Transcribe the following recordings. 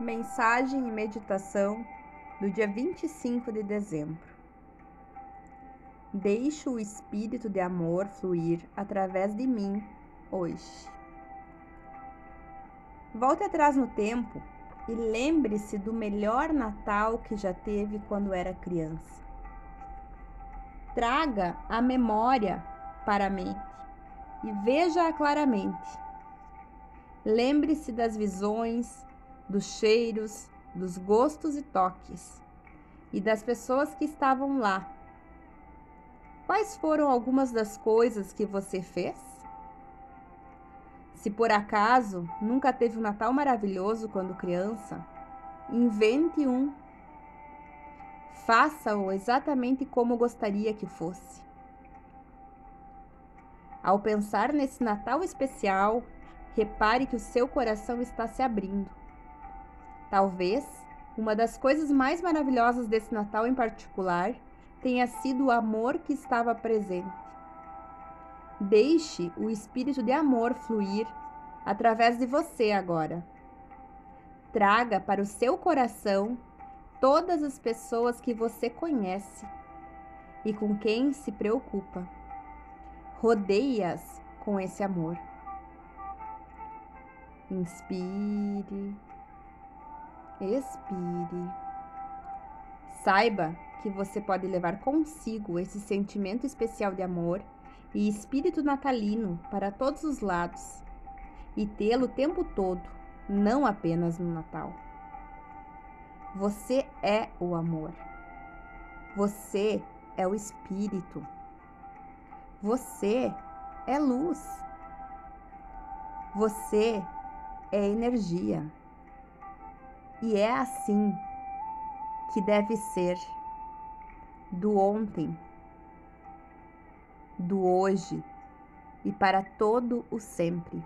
Mensagem e meditação do dia 25 de dezembro. Deixo o espírito de amor fluir através de mim hoje. Volte atrás no tempo e lembre-se do melhor Natal que já teve quando era criança. Traga a memória para a mente e veja-a claramente. Lembre-se das visões, dos cheiros, dos gostos e toques, e das pessoas que estavam lá. Quais foram algumas das coisas que você fez? Se por acaso nunca teve um Natal maravilhoso quando criança, invente um. Faça-o exatamente como gostaria que fosse. Ao pensar nesse Natal especial, repare que o seu coração está se abrindo Talvez uma das coisas mais maravilhosas desse Natal em particular tenha sido o amor que estava presente. Deixe o espírito de amor fluir através de você agora. Traga para o seu coração todas as pessoas que você conhece e com quem se preocupa. Rodeie-as com esse amor. Inspire expire. Saiba que você pode levar consigo esse sentimento especial de amor e espírito natalino para todos os lados e tê-lo o tempo todo, não apenas no Natal. Você é o amor. Você é o espírito. Você é luz. Você é energia. E é assim que deve ser do ontem, do hoje e para todo o sempre.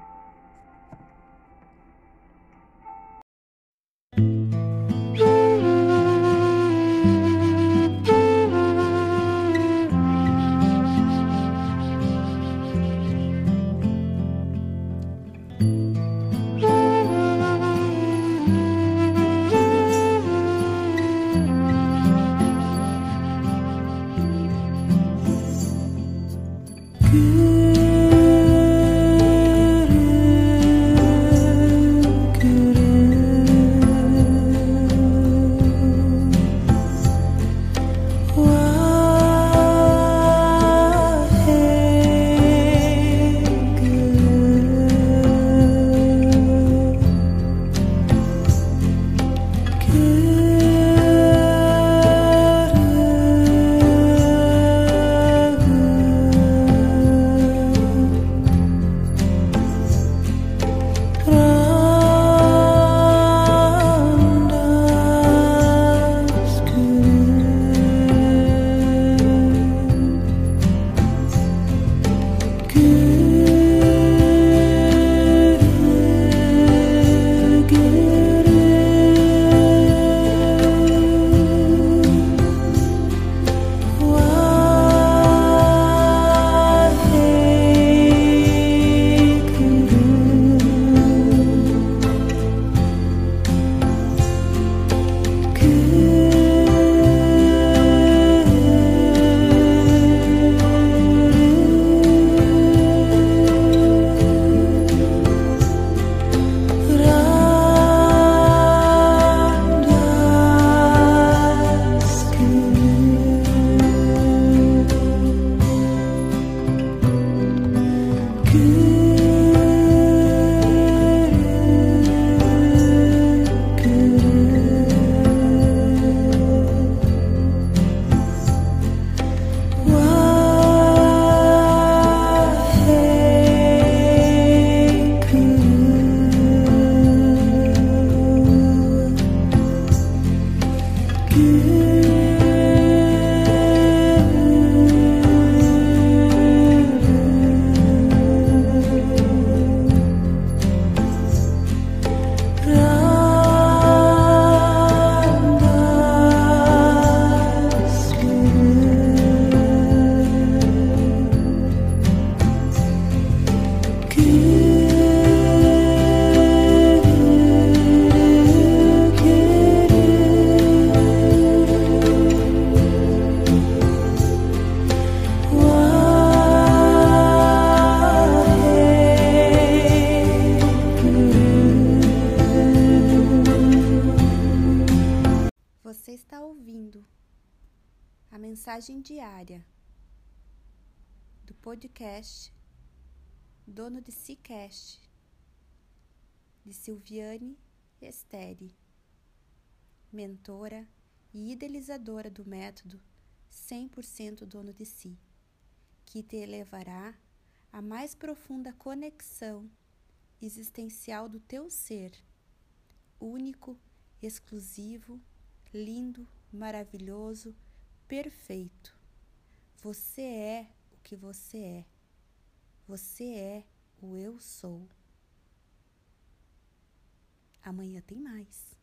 you. Mm -hmm. A mensagem diária do podcast Dono de Cicast de Silviane Esteri, mentora e idealizadora do método 100% dono de si, que te elevará à mais profunda conexão existencial do teu ser, único, exclusivo, lindo, maravilhoso, perfeito. Você é o que você é. Você é o eu sou. Amanhã tem mais.